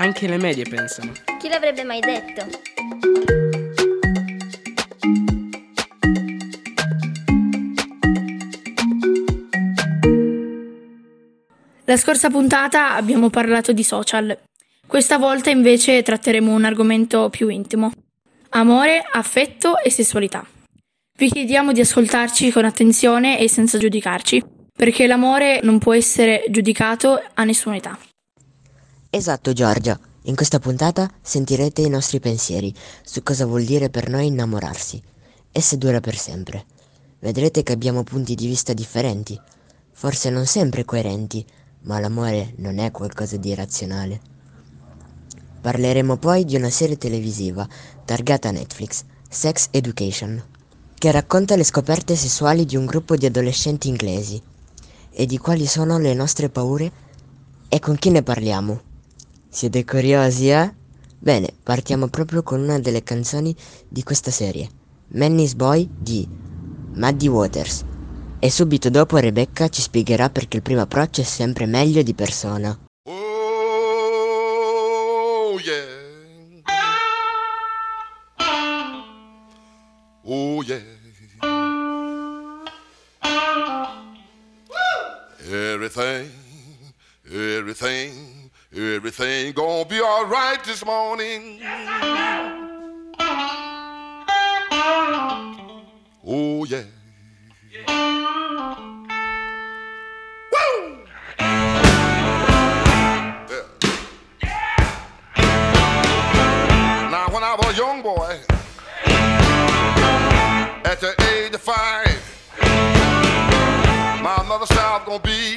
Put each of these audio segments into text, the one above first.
Anche le medie pensano. Chi l'avrebbe mai detto? La scorsa puntata abbiamo parlato di social. Questa volta invece tratteremo un argomento più intimo. Amore, affetto e sessualità. Vi chiediamo di ascoltarci con attenzione e senza giudicarci, perché l'amore non può essere giudicato a nessuna età. Esatto Giorgia, in questa puntata sentirete i nostri pensieri su cosa vuol dire per noi innamorarsi e se dura per sempre. Vedrete che abbiamo punti di vista differenti, forse non sempre coerenti, ma l'amore non è qualcosa di irrazionale. Parleremo poi di una serie televisiva targata Netflix, Sex Education, che racconta le scoperte sessuali di un gruppo di adolescenti inglesi e di quali sono le nostre paure e con chi ne parliamo. Siete curiosi, eh? Bene, partiamo proprio con una delle canzoni di questa serie, Manny's Boy di Maddie Waters. E subito dopo Rebecca ci spiegherà perché il primo approccio è sempre meglio di persona. Oh yeah. Oh yeah. Everything, everything, everything gonna be all right this morning. Oh yeah. I was a young boy, at the age of five, my mother said I was gonna be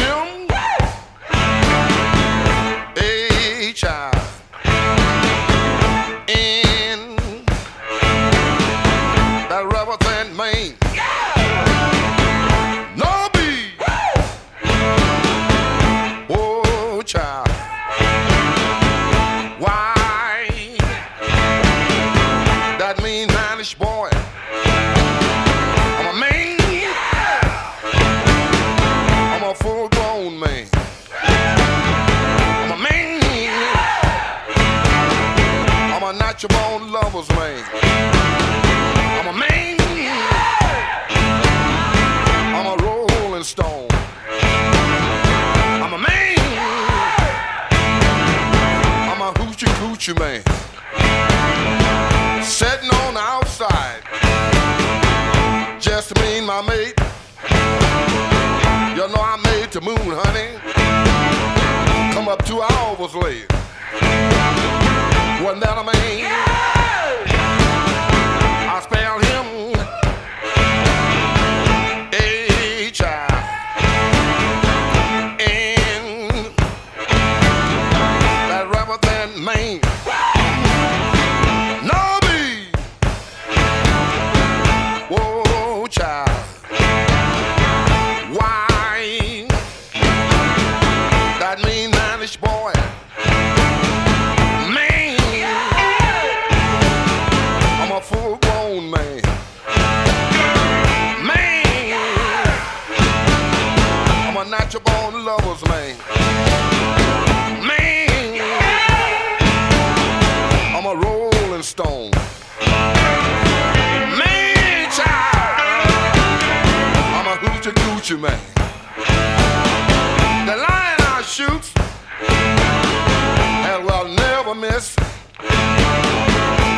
man. I'm a man. I'm a rolling stone. I'm a man. I'm a hoochie coochie man. Sitting on the outside. Just me and my mate. You know I made the moon, honey. Come up two hours late. Wasn't that a lover's man. Man. I'm a rolling stone. Man, child. I'm a hoochie coochie man. The lion I shoot and will never miss.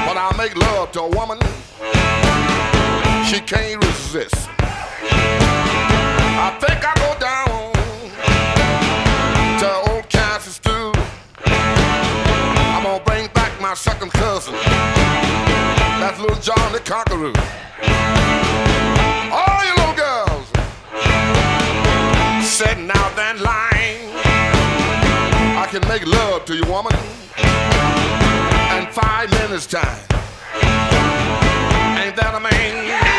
When I make love to a woman, she can't resist. I think I my second cousin. That's little John the Conqueror. All you little girls sitting out that line. I can make love to you, woman, in five minutes time. Ain't that a man?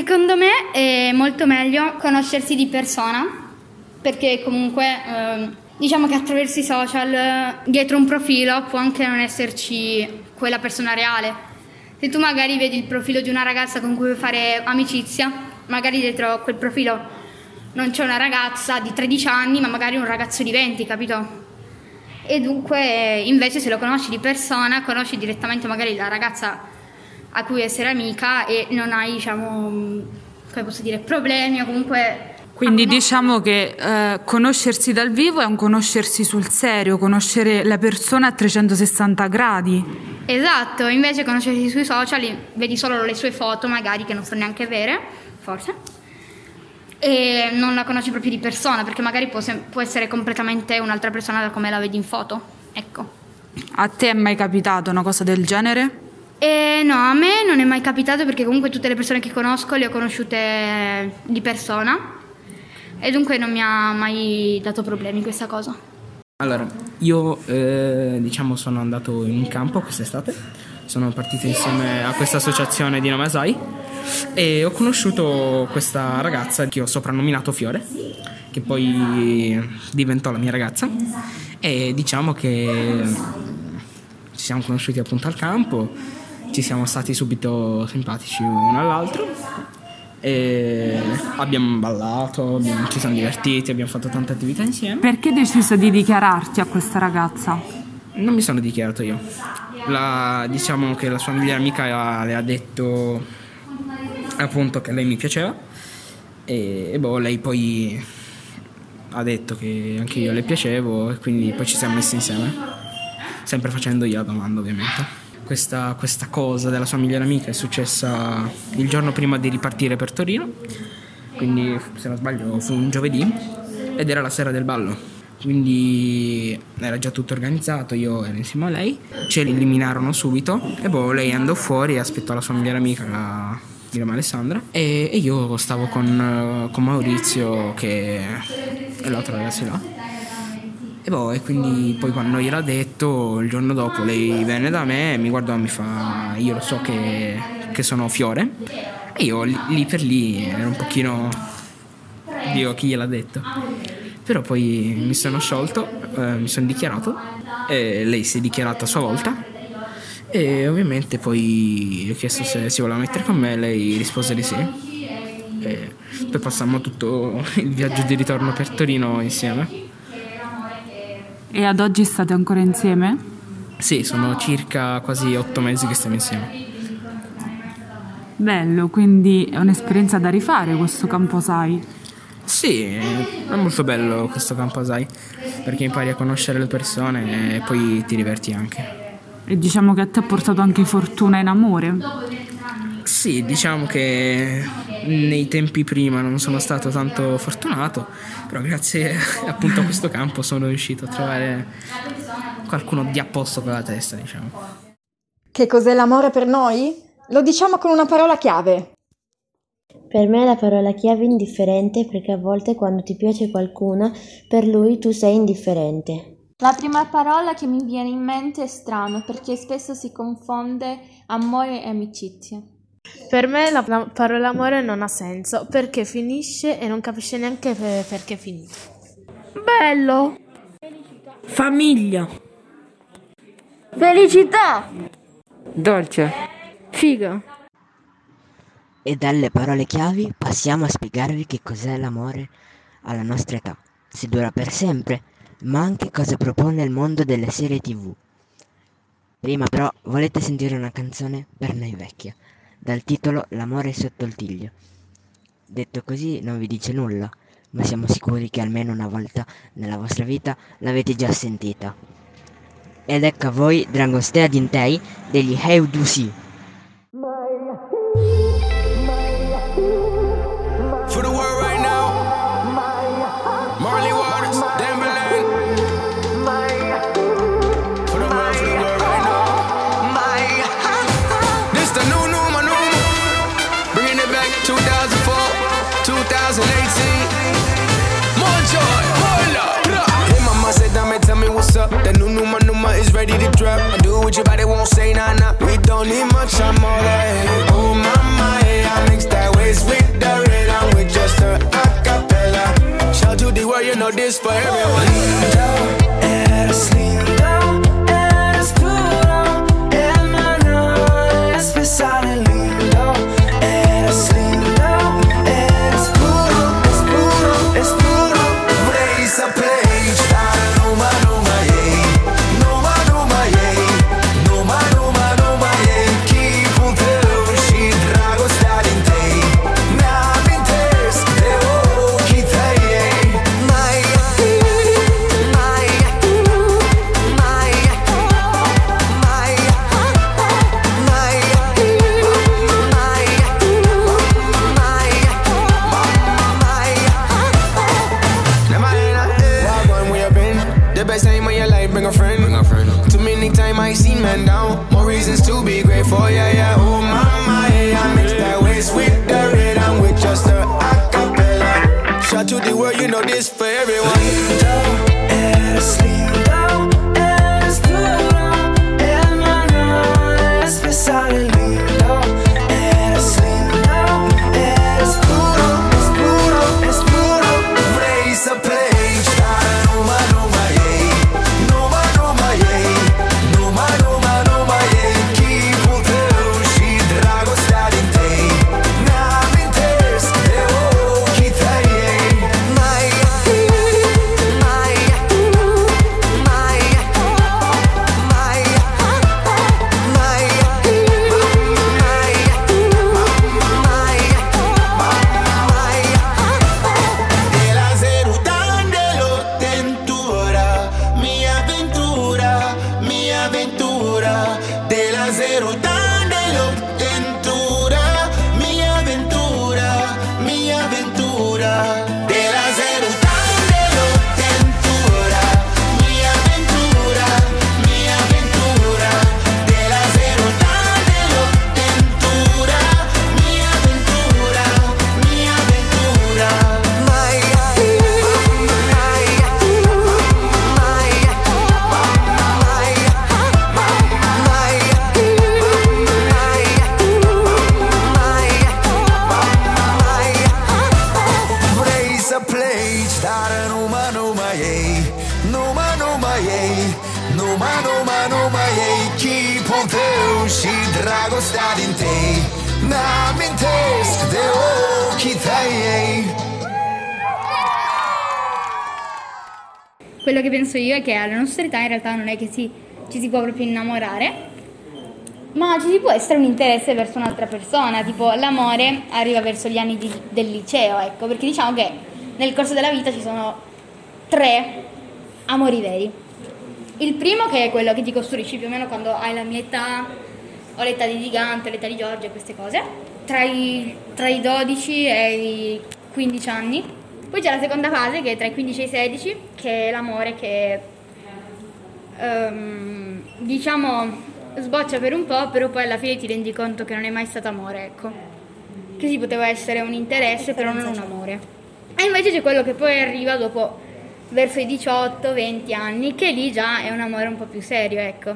Secondo me è molto meglio conoscersi di persona, perché comunque ehm, diciamo che attraverso i social, eh, dietro un profilo, può anche non esserci quella persona reale. Se tu magari vedi il profilo di una ragazza con cui vuoi fare amicizia, magari dietro quel profilo non c'è una ragazza di 13 anni, ma magari un ragazzo di 20, capito? E dunque, invece, se lo conosci di persona, conosci direttamente magari la ragazza a cui essere amica e non hai, diciamo, mh, come posso dire, problemi o comunque... Quindi diciamo che eh, conoscersi dal vivo è un conoscersi sul serio, conoscere la persona a 360 gradi. Esatto, invece conoscersi sui social vedi solo le sue foto, magari che non sono neanche vere, forse, e non la conosci proprio di persona, perché magari può, sem- può essere completamente un'altra persona da come la vedi in foto. Ecco. A te è mai capitato una cosa del genere? E no, a me non è mai capitato perché comunque tutte le persone che conosco le ho conosciute di persona. E dunque non mi ha mai dato problemi questa cosa. Allora, io eh, diciamo sono andato in campo quest'estate, sono partito insieme a questa associazione di nome Asai. E ho conosciuto questa ragazza che ho soprannominato Fiore, che poi diventò la mia ragazza. E diciamo che ci siamo conosciuti appunto al campo, ci siamo stati subito simpatici uno all'altro e abbiamo ballato, abbiamo- ci siamo divertiti, abbiamo fatto tante attività insieme. Perché hai deciso di dichiararti a questa ragazza? Non mi sono dichiarato io. La- diciamo che la sua migliore amica le ha detto appunto che lei mi piaceva e, e boh, lei poi ha detto che anche io le piacevo e quindi poi ci siamo messi insieme. Sempre facendo io la domanda ovviamente. Questa, questa cosa della sua migliore amica è successa il giorno prima di ripartire per Torino, quindi se non sbaglio fu un giovedì ed era la sera del ballo. Quindi era già tutto organizzato, io ero insieme a lei, ci eliminarono subito e boh, lei andò fuori e aspettò la sua migliore amica, la, mi chiama Alessandra, e, e io stavo con, con Maurizio che è l'altro ragazzo là. E boh, quindi poi quando gliel'ha detto, il giorno dopo lei venne da me mi guardò e mi fa, io lo so che, che sono Fiore. E io lì, per lì ero un pochino, Dio chi gliel'ha detto. Però poi mi sono sciolto, eh, mi sono dichiarato e lei si è dichiarata a sua volta. E ovviamente poi ho chiesto se si voleva mettere con me, lei rispose di sì. E poi passammo tutto il viaggio di ritorno per Torino insieme. E ad oggi state ancora insieme? Sì, sono circa quasi otto mesi che stiamo insieme. Bello, quindi è un'esperienza da rifare questo camposai. Sì, è molto bello questo campo sai, perché impari a conoscere le persone e poi ti diverti anche. E diciamo che a te ha portato anche fortuna in amore. Sì, diciamo che nei tempi prima non sono stato tanto fortunato, però grazie appunto a questo campo sono riuscito a trovare qualcuno di a posto con la testa, diciamo. Che cos'è l'amore per noi? Lo diciamo con una parola chiave. Per me la parola chiave è indifferente perché a volte quando ti piace qualcuno, per lui tu sei indifferente. La prima parola che mi viene in mente è strano perché spesso si confonde amore e amicizia. Per me la, la parola amore non ha senso perché finisce e non capisce neanche per- perché è finito. Bello! Famiglia. Felicità! Dolce. Figa! E dalle parole chiavi passiamo a spiegarvi che cos'è l'amore alla nostra età, se dura per sempre, ma anche cosa propone il mondo delle serie tv. Prima però volete sentire una canzone per noi vecchia, dal titolo L'amore sotto il tiglio. Detto così non vi dice nulla, ma siamo sicuri che almeno una volta nella vostra vita l'avete già sentita. Ed ecco a voi Dragostea Dintei degli How ready to drop. I do what your body won't say, nah, nah. We don't need much, I'm all that. Oh, mama, hey, I mix that waist with the. I'm with just a acapella. Shout to the world, you know this for everyone. Eres lindo, eres Che alla nostra età in realtà non è che si- ci si può proprio innamorare, ma ci può essere un interesse verso un'altra persona, tipo l'amore arriva verso gli anni di- del liceo, ecco, perché diciamo che nel corso della vita ci sono tre amori veri. Il primo che è quello che ti costruisci più o meno quando hai la mia età, o l'età di Gigante, l'età di Giorgio e queste cose, tra i, tra i 12 e i 15 anni. Poi c'è la seconda fase che è tra i 15 e i 16, che è l'amore che ehm, diciamo sboccia per un po', però poi alla fine ti rendi conto che non è mai stato amore, ecco. che si poteva essere un interesse però non un amore. E invece c'è quello che poi arriva dopo verso i 18-20 anni, che lì già è un amore un po' più serio, ecco.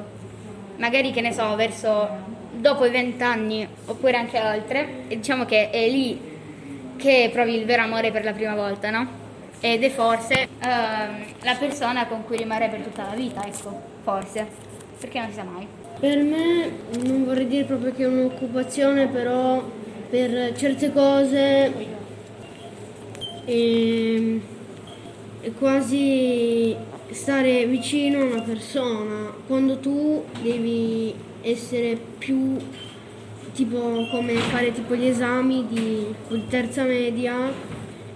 Magari che ne so, verso dopo i 20 anni oppure anche oltre, e diciamo che è lì che provi il vero amore per la prima volta, no? Ed è forse ehm, la persona con cui rimarrai per tutta la vita, ecco, forse, perché non si sa mai. Per me non vorrei dire proprio che è un'occupazione, però per certe cose è, è quasi stare vicino a una persona quando tu devi essere più tipo come fare tipo gli esami di, terza media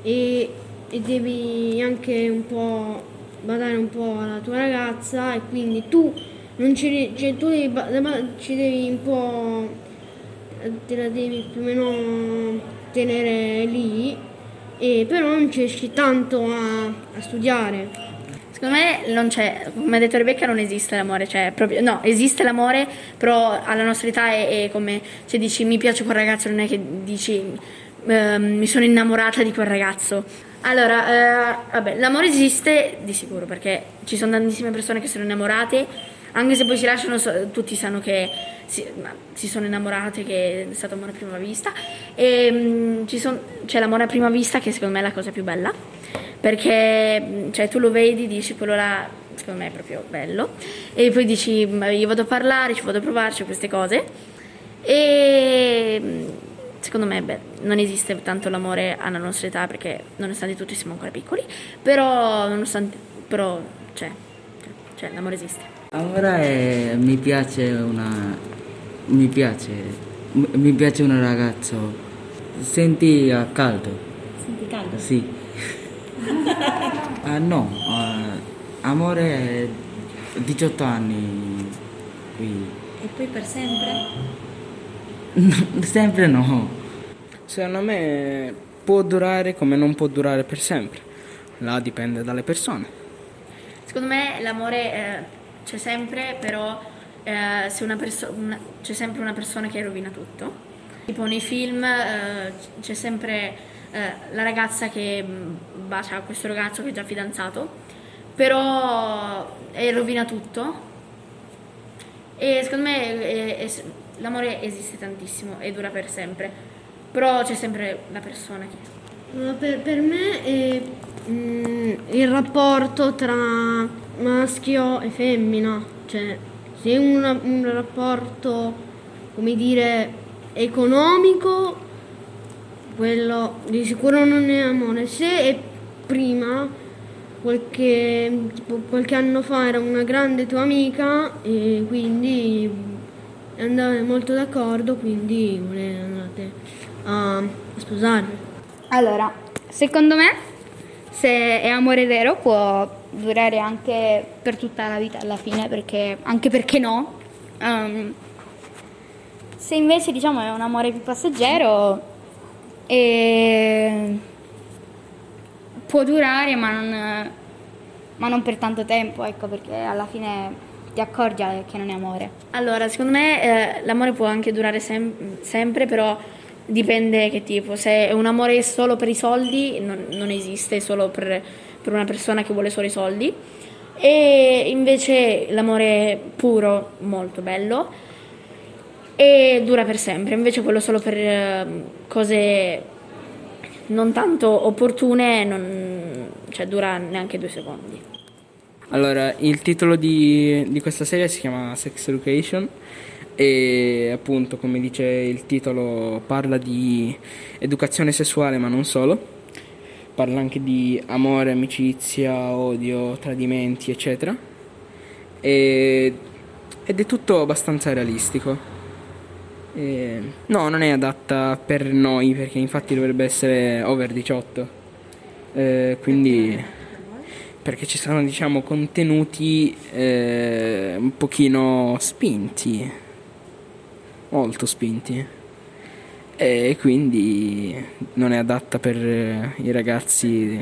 e, e devi anche un po' badare un po' alla tua ragazza e quindi tu non ci, cioè, tu devi, ci devi un po' te la devi più o meno tenere lì e però non ci esci tanto a, a studiare Secondo me non c'è, come ha detto Rebecca, non esiste l'amore, cioè proprio, no, esiste l'amore, però alla nostra età è, è come se dici mi piace quel ragazzo, non è che dici eh, mi sono innamorata di quel ragazzo. Allora, eh, vabbè, l'amore esiste di sicuro perché ci sono tantissime persone che sono innamorate, anche se poi si lasciano, so, tutti sanno che si, si, sono innamorate, che è stato amore a prima vista, e mh, son, c'è l'amore a prima vista che secondo me è la cosa più bella perché cioè, tu lo vedi, dici quello là secondo me è proprio bello. E poi dici io vado a parlare, ci vado a provarci queste cose. E secondo me beh, non esiste tanto l'amore alla nostra età perché nonostante tutti siamo ancora piccoli. Però, nonostante, però cioè, cioè, l'amore esiste. Amore mi piace una mi piace mi piace un ragazzo senti caldo. Senti caldo? sì uh, no, uh, amore 18 anni qui. E poi per sempre? sempre no. Secondo me può durare come non può durare per sempre. Là dipende dalle persone. Secondo me l'amore eh, c'è sempre, però eh, se una perso- una, c'è sempre una persona che rovina tutto. Tipo nei film eh, c'è sempre eh, la ragazza che mm, bacia questo ragazzo che è già fidanzato, però eh, rovina tutto. E secondo me è, è, l'amore esiste tantissimo e dura per sempre, però c'è sempre la persona che... Per, per me è mm, il rapporto tra maschio e femmina, cioè se un, un rapporto, come dire, economico quello di sicuro non è amore. Se prima, qualche, tipo, qualche anno fa era una grande tua amica e quindi andate molto d'accordo, quindi andate a sposarvi. Allora, secondo me, se è amore vero può durare anche per tutta la vita alla fine, perché, anche perché no. Um, se invece diciamo è un amore più passeggero, e può durare ma non, ma non per tanto tempo, ecco, perché alla fine ti accorgi che non è amore. Allora, secondo me eh, l'amore può anche durare sem- sempre, però dipende che tipo. Se è un amore solo per i soldi, non, non esiste, solo per, per, una persona che vuole solo i soldi. E invece l'amore puro, molto bello e dura per sempre, invece quello solo per ehm, cose non tanto opportune non, cioè dura neanche due secondi. Allora, il titolo di, di questa serie si chiama Sex Education e appunto come dice il titolo parla di educazione sessuale ma non solo, parla anche di amore, amicizia, odio, tradimenti eccetera e, ed è tutto abbastanza realistico. Eh, no, non è adatta per noi perché infatti dovrebbe essere over 18. Eh, quindi perché ci sono diciamo contenuti eh, un pochino spinti, molto spinti. E quindi non è adatta per i ragazzi.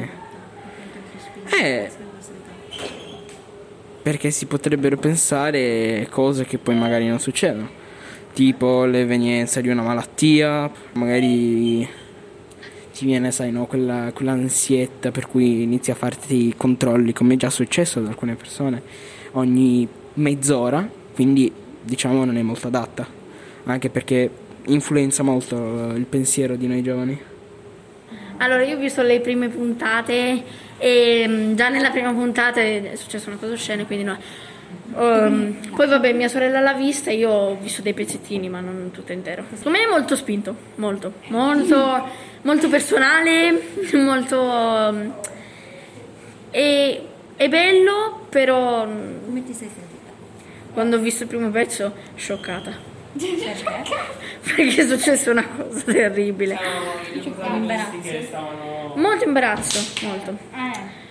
Eh, perché si potrebbero pensare cose che poi magari non succedono tipo l'evenienza di una malattia, magari ti viene, sai, no, quella, quell'ansietta per cui inizi a farti i controlli, come è già successo ad alcune persone, ogni mezz'ora, quindi diciamo non è molto adatta, anche perché influenza molto il pensiero di noi giovani. Allora, io ho visto le prime puntate e mm, già nella prima puntata è successa una cosa oscena, quindi no. Um, poi vabbè, mia sorella l'ha vista io ho visto dei pezzettini, ma non tutto intero. Secondo me è molto spinto, molto, molto, molto personale, molto... um, è, è bello, però... Come ti sei sentita? Quando ho visto il primo pezzo, scioccata. Perché? Perché è successa una cosa terribile. Molto imbarazzo, molto. Eh.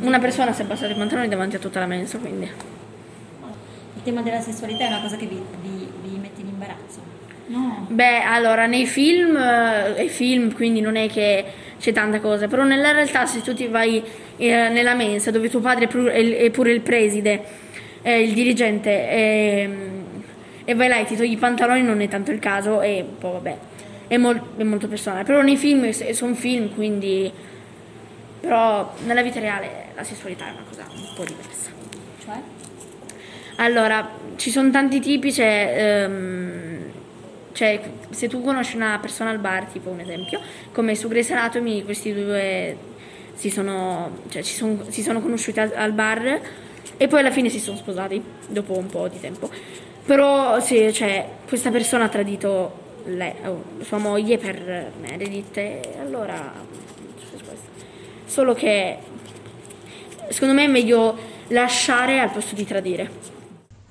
Una persona si è abbassata i pantaloni davanti a tutta la mensa, quindi. Il tema della sessualità è una cosa che vi, vi, vi mette in imbarazzo. No. Beh, allora, nei film, eh, è film, quindi non è che c'è tanta cosa, però nella realtà se tu ti vai eh, nella mensa dove tuo padre è pur- è il- è pure il preside, è il dirigente, ehm, e vai là e ti togli i pantaloni non è tanto il caso e poi vabbè, è, mol- è molto personale, però nei film sono film, quindi... Però nella vita reale la sessualità è una cosa un po' diversa. Cioè? Allora, ci sono tanti tipi, c'è, ehm, cioè, se tu conosci una persona al bar, tipo un esempio, come su Grey's Anatomy, questi due si sono, cioè, ci son- si sono conosciuti al, al bar e poi alla fine si sono sposati, dopo un po' di tempo. Però sì, cioè, questa persona ha tradito lei- oh, sua moglie per Meredith allora... Solo che secondo me è meglio lasciare al posto di tradire.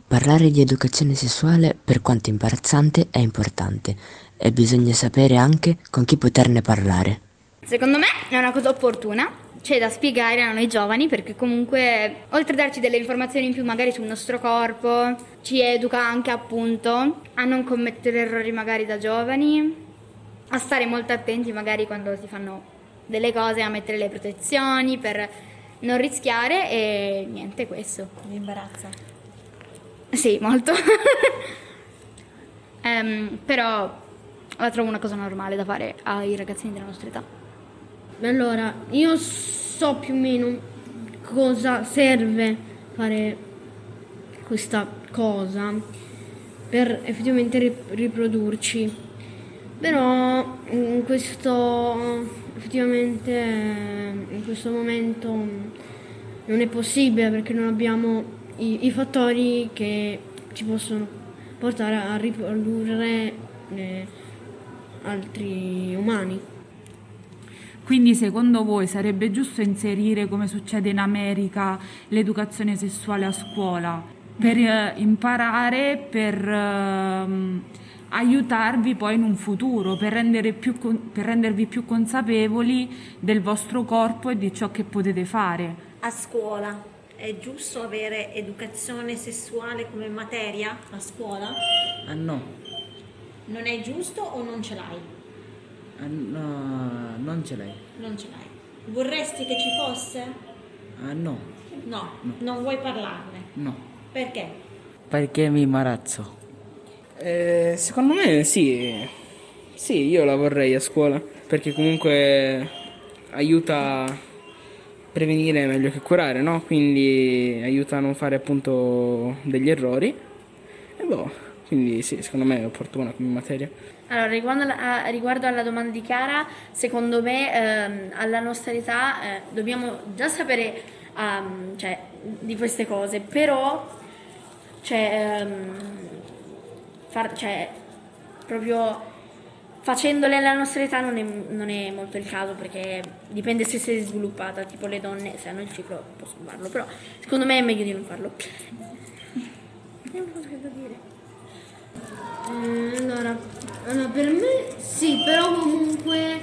Parlare di educazione sessuale, per quanto imbarazzante, è importante e bisogna sapere anche con chi poterne parlare. Secondo me è una cosa opportuna, c'è da spiegare a noi giovani perché comunque oltre a darci delle informazioni in più magari sul nostro corpo, ci educa anche appunto a non commettere errori magari da giovani, a stare molto attenti magari quando si fanno delle cose, a mettere le protezioni per non rischiare e niente questo. Vi imbarazza? Sì, molto. Ehm, però la trovo una cosa normale da fare ai ragazzini della nostra età. Allora, io so più o meno cosa serve fare questa cosa per effettivamente rip- riprodurci. Però in questo effettivamente in questo momento non è possibile perché non abbiamo i, i fattori che ci possono portare a riprodurre eh, altri umani. Quindi secondo voi sarebbe giusto inserire, come succede in America, l'educazione sessuale a scuola per eh, imparare, per ehm, aiutarvi poi in un futuro, per, rendere più per rendervi più consapevoli del vostro corpo e di ciò che potete fare? A scuola è giusto avere educazione sessuale come materia a scuola? Ah no, Non è giusto o non ce l'hai? Ah, no, non ce l'hai. Non ce l'hai. Vorresti che ci fosse? Ah no, No, non vuoi parlarne. no. Perché? Perché mi imbarazzo. Eh, secondo me sì, sì, io la vorrei a scuola perché comunque aiuta a prevenire meglio che curare, no? Quindi aiuta a non fare appunto degli errori e boh, quindi sì, secondo me è opportuna come materia. Allora, riguardo alla, riguardo alla domanda di Chiara, secondo me ehm, alla nostra età eh, dobbiamo già sapere ehm, cioè, di queste cose, però cioè, ehm, far- cioè, proprio facendole alla nostra età non è, non è molto il caso perché dipende se sei sviluppata, tipo le donne se hanno il ciclo possono farlo, però secondo me è meglio di non farlo. È una cosa che da dire. Eh, allora, allora, per me sì, però comunque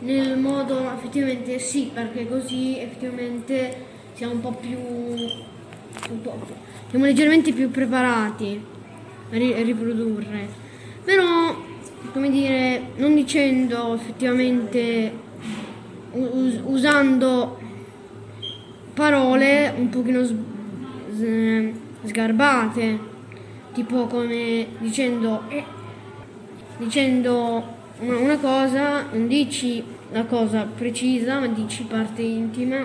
nel modo effettivamente sì, perché così effettivamente siamo un po' più, un po', siamo leggermente più preparati ri- riprodurre. Però, come dire, non dicendo effettivamente, us- usando parole un pochino s- s- sgarbate tipo come dicendo, eh, dicendo una, una cosa, non dici la cosa precisa, ma dici parte intima,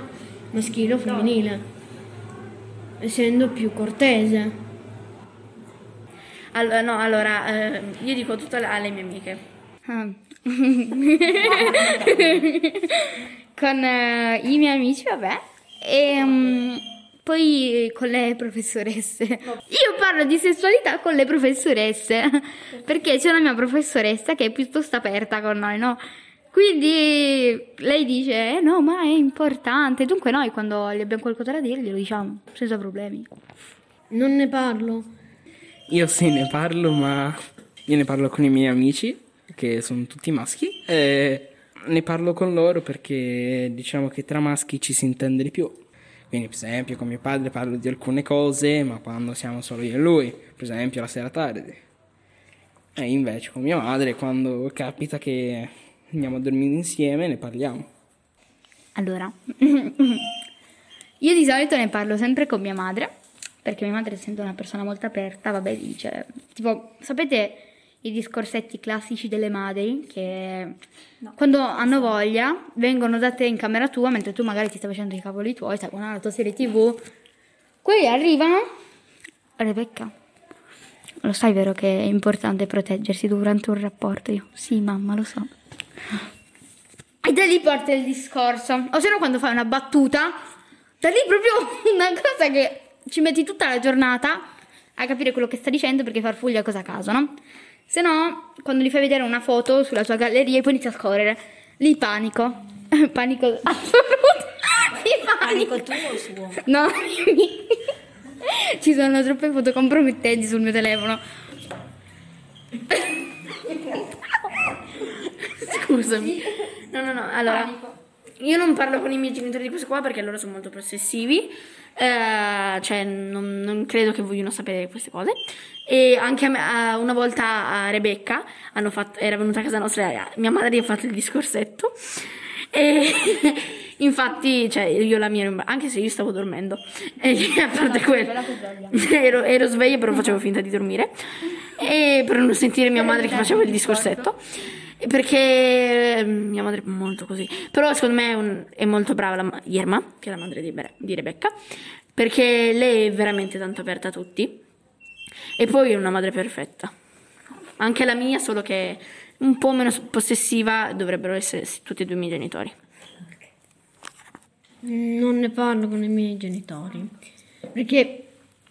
maschile o femminile, essendo più cortese. Allora, no, allora, eh, io dico tutto alle, mie amiche. Ah. con eh, i miei amici, vabbè, e mm, poi con le professoresse. Io parlo di sessualità con le professoresse, perché c'è una mia professoressa che è piuttosto aperta con noi, no? Quindi lei dice, eh, no, ma è importante. Dunque noi quando gli abbiamo qualcosa da dire glielo diciamo, senza problemi. Non ne parlo. Io sì ne parlo, ma io ne parlo con i miei amici, che sono tutti maschi, e ne parlo con loro perché diciamo che tra maschi ci si intende di più. Quindi, per esempio, con mio padre parlo di alcune cose, ma quando siamo solo io e lui, per esempio la sera tardi. E invece con mia madre, quando capita che andiamo a dormire insieme, ne parliamo. Allora, io di solito ne parlo sempre con mia madre, perché mia madre essendo una persona molto aperta, vabbè, dice, tipo, sapete i discorsetti classici delle madri che quando hanno voglia vengono da te in camera tua mentre tu magari ti stai facendo i cavoli tuoi, stai guardando la tua serie tv, quelli arrivano, Rebecca, lo sai vero che è importante proteggersi durante un rapporto? Io, sì mamma, lo so. E da lì parte il discorso. O se no quando fai una battuta, da lì proprio una cosa che ci metti tutta la giornata a capire quello che sta dicendo perché farfuglia cosa a caso, no? Se no, quando gli fai vedere una foto sulla sua galleria e poi inizia a scorrere, lì panico. panico assoluto. Lì Panico tuo o suo? No, ci sono troppe foto compromettenti sul mio telefono. Scusami. No, no, no, allora, io non parlo con i miei genitori di questo qua perché loro sono molto possessivi, eh, cioè non, non credo che vogliono sapere queste cose. E anche a me- a- una volta a Rebecca hanno fatto- era venuta a casa nostra, e mia madre gli ha fatto il discorsetto. E infatti, cioè, io la mia, anche se io stavo dormendo, e a parte quello, ero, ero sveglia, però facevo finta di dormire, e per non sentire mia madre che faceva il discorsetto. Perché mm, mia madre è molto così, però secondo me è, un- è molto brava la ma- Irma, che è la madre di, Bere- di Rebecca, perché lei è veramente tanto aperta a tutti. E poi è una madre perfetta. Anche la mia, solo che un po' meno possessiva, dovrebbero essere tutti e due i miei genitori. Non ne parlo con i miei genitori. Perché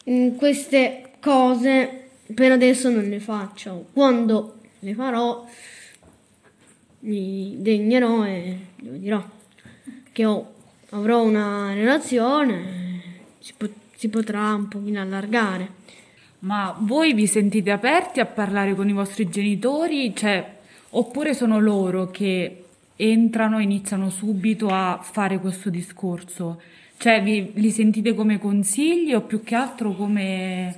mm, queste cose per adesso non le faccio. Quando le farò, mi degnerò e glielo dirò. Che ho- avrò una relazione, si, po- si potrà un pochino allargare. Ma voi vi sentite aperti a parlare con i vostri genitori? Cioè, oppure sono loro che entrano e iniziano subito a fare questo discorso? Cioè, vi, li sentite come consigli o più che altro come,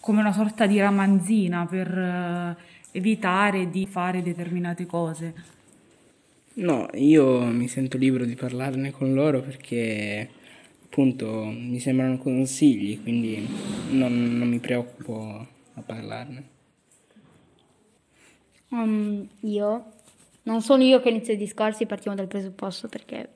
come una sorta di ramanzina per evitare di fare determinate cose? No, io mi sento libero di parlarne con loro perché appunto mi sembrano consigli, quindi non, non mi preoccupo a parlarne. Um, io non sono io che inizio i discorsi, partiamo dal presupposto perché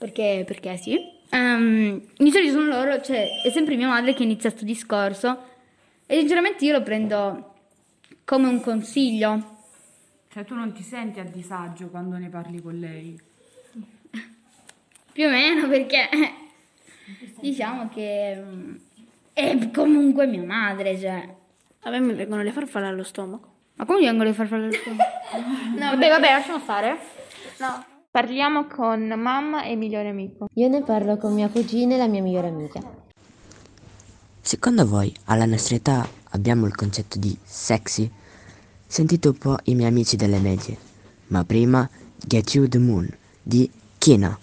perché, perché sì. Um, di solito sono loro, cioè è sempre mia madre che inizia questo discorso e sinceramente io lo prendo come un consiglio. Cioè, tu non ti senti a disagio quando ne parli con lei? Più o meno perché diciamo che mm, è comunque mia madre, cioè. A me mi vengono le farfalle allo stomaco. Ma come vengono le farfalle allo stomaco? vabbè, vabbè, lasciamo stare. No. Parliamo con mamma e migliore amico. Io ne parlo con mia cugina e la mia migliore amica. Secondo voi, alla nostra età, abbiamo il concetto di sexy? Sentite un po' i miei amici delle medie. Ma prima, Get You the Moon di Kina.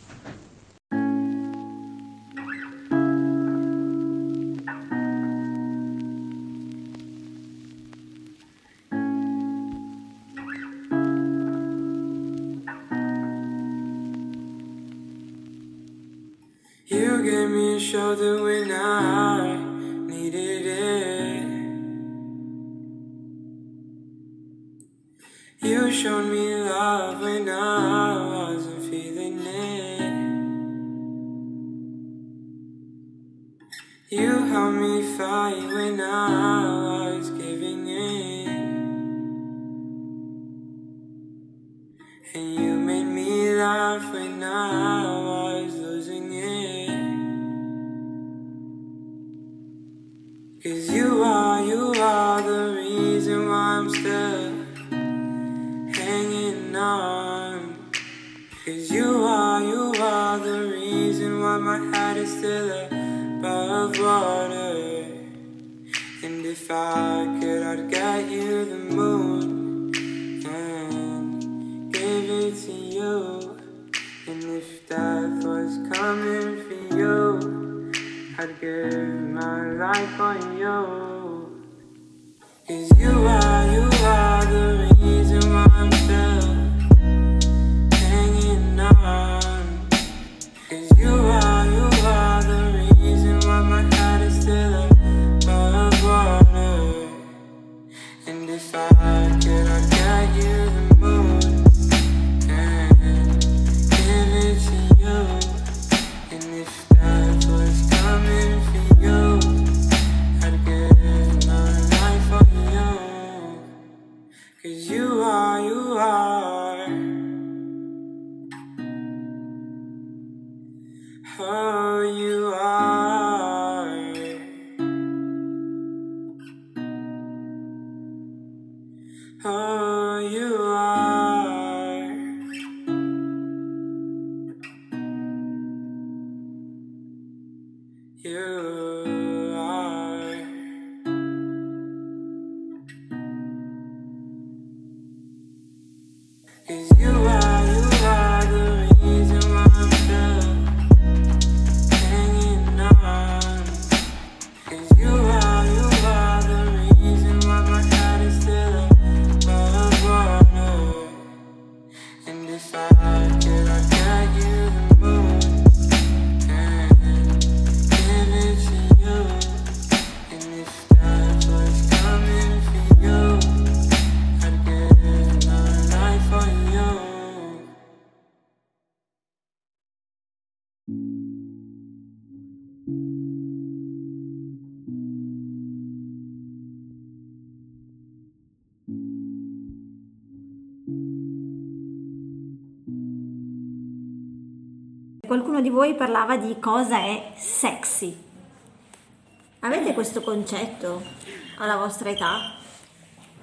Was for you, I'd give my life for you. Cause you are Qualcuno di voi parlava di cosa è sexy. Avete questo concetto alla vostra età?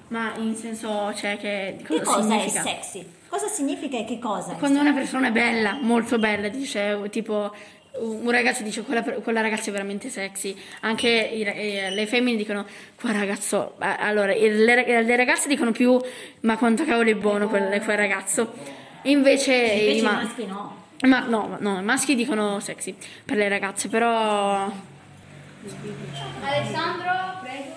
Ma in senso, cioè che Che cosa cosa è significa? sexy? Cosa significa e che cosa? Quando una persona è bella, molto bella, dice tipo un ragazzo dice quella, quella ragazza è veramente sexy, anche i eh, le femmine dicono quel ragazzo, eh, allora le, le ragazze dicono più ma quanto cavolo è buono quel, quel ragazzo, invece, Invece i i ma- maschi no. Ma no, ma- no, i maschi dicono sexy per le ragazze, però Alessandro, prego.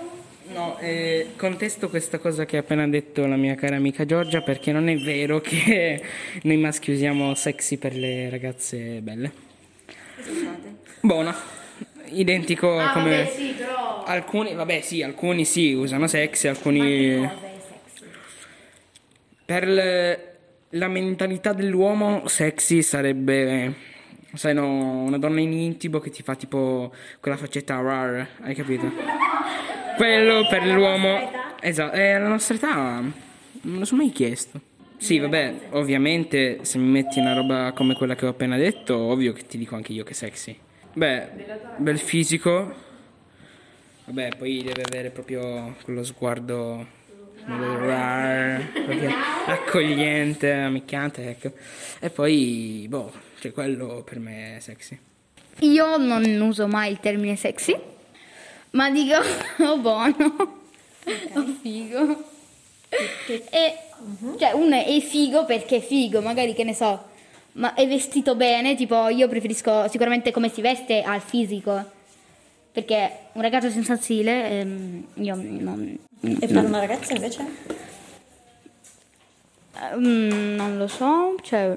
No, eh, contesto questa cosa che ha appena detto la mia cara amica Giorgia perché non è vero che noi maschi usiamo sexy per le ragazze belle. Buona, identico Ah, come... vabbè, sì, però... Alcuni, vabbè sì, alcuni sì, usano sexy, alcuni... Per le- la mentalità dell'uomo sexy sarebbe, sai no, una donna in intimo che ti fa tipo quella faccetta rar, hai capito? Quello per l'uomo... Esatto, è la nostra età, non lo sono mai chiesto. Sì, vabbè, ovviamente se mi metti una roba come quella che ho appena detto, ovvio che ti dico anche io che sexy. Beh, bel fisico. Vabbè, poi deve avere proprio quello sguardo accogliente, amicchiante, ecco. E poi, boh, cioè quello per me è sexy. Io non uso mai il termine sexy, ma dico oh buono, oh figo. E, cioè, uno è figo perché è figo, magari che ne so, ma è vestito bene, tipo io preferisco sicuramente come si veste al fisico. Perché un ragazzo senza stile, ehm, io non... E per una ragazza invece? Ehm, non lo so, cioè...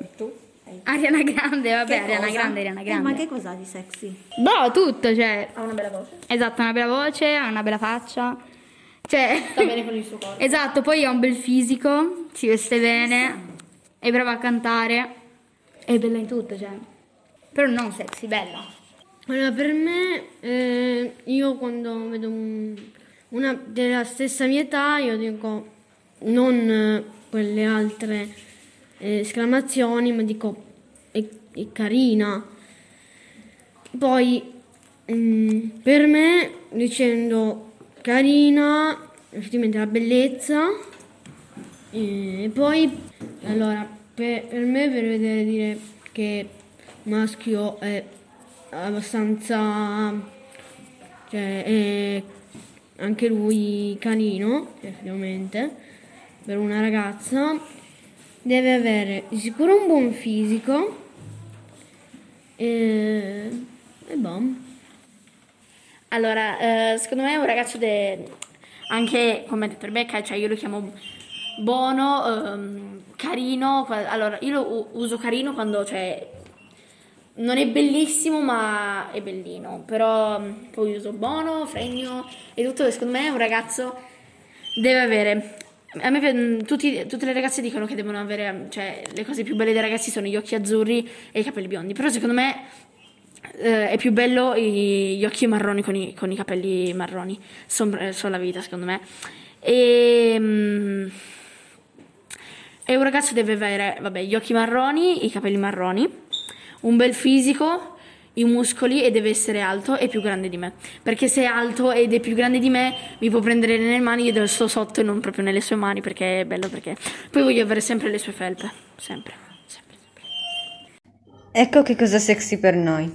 Ariana Grande, vabbè, Che Ariana cosa? Grande, Ariana Eh, Grande. ma che cos'ha di sexy? Boh, tutto, cioè... Ha una bella voce. Esatto, ha una bella voce, ha una bella faccia. Cioè... Sta bene con il suo corpo. Esatto, poi ha un bel fisico, si veste bene, è brava a cantare, è bella in tutto, cioè. Però non sexy, bella. Allora, per me, eh, io quando vedo un- una della stessa mia età, io dico non eh, quelle altre eh, esclamazioni, ma dico è, è carina. Poi mm, per me dicendo carina, effettivamente la bellezza. E poi allora per, per me per vedere dire che maschio è abbastanza cioè è anche lui canino, effettivamente, per una ragazza deve avere di sicuro un buon fisico e, e boh. Allora, eh, secondo me è un ragazzo de- anche come ha detto Rebecca, cioè io lo chiamo buono, ehm, carino. Allora, io lo uso carino quando cioè non è bellissimo, ma è bellino. Però mm, poi uso buono, fregno e tutto. Secondo me un ragazzo deve avere. A me pi- tutti- tutte le ragazze dicono che devono avere, cioè le cose più belle dei ragazzi sono gli occhi azzurri e i capelli biondi. Però secondo me eh, è più bello i- gli occhi marroni con i, con i capelli marroni. Sono la vita, secondo me. E, mm, e un ragazzo deve avere, vabbè, gli occhi marroni, i capelli marroni, un bel fisico, i muscoli e deve essere alto e più grande di me. Perché se è alto ed è più grande di me, mi può prendere nelle mani, io sto sotto e non proprio nelle sue mani perché è bello perché poi voglio avere sempre le sue felpe, sempre. Ecco che cosa sexy per noi.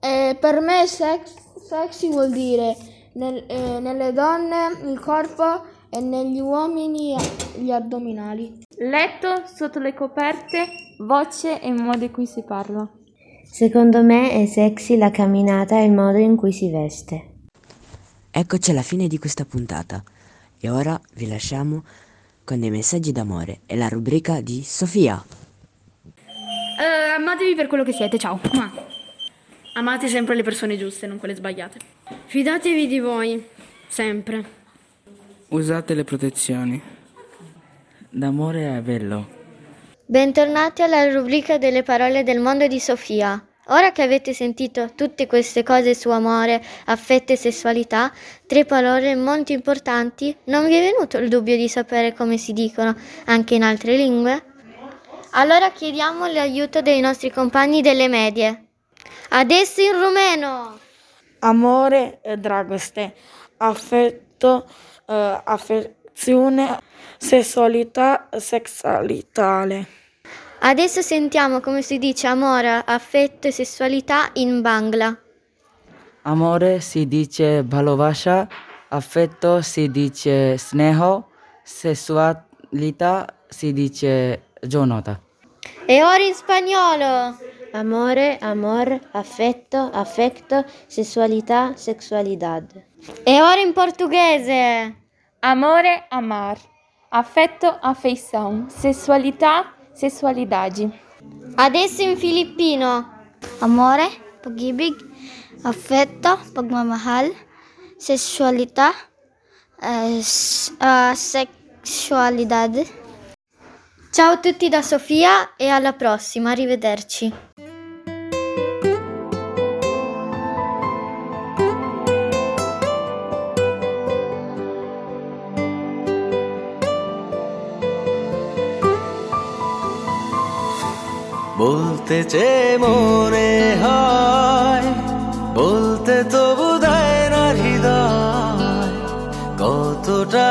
Eh, per me sex- sexy vuol dire nel- eh, nelle donne il corpo e negli uomini gli addominali. Letto, sotto le coperte, voce e modo in cui si parla. Secondo me è sexy la camminata e il modo in cui si veste. Eccoci alla fine di questa puntata e ora vi lasciamo con dei messaggi d'amore e la rubrica di Sofia. Eh, amatevi per quello che siete, ciao. Amate sempre le persone giuste, non quelle sbagliate. Fidatevi di voi, sempre. Usate le protezioni. D'amore è bello. Bentornati alla rubrica delle parole del mondo di Sofia. Ora che avete sentito tutte queste cose su amore, affetto e sessualità, tre parole molto importanti, non vi è venuto il dubbio di sapere come si dicono anche in altre lingue? Allora chiediamo l'aiuto dei nostri compagni delle medie. Adesso in rumeno! Amore e dragoste, affetto, eh, relazione sessualità sessualitale. Adesso sentiamo come si dice amore, affetto e sessualità in Bangla. Amore si dice balovasha, affetto si dice sneho, sessualità si dice giornata. E ora in spagnolo! Amore, amor, affetto, affetto, sessualità, sexualidad. E ora in portoghese! Amore, amar. Affetto, afeição. Sessualità, sessualidade. Adesso in filippino. Amore, pag-ibig, affetto, pagmamahal, sexualita, eh, ah, sexualidad. Ciao a tutti da Sofia e alla prossima, arrivederci. বলতে চে মনে হয় বলতে তবু দেয় না হৃদয়। কতটা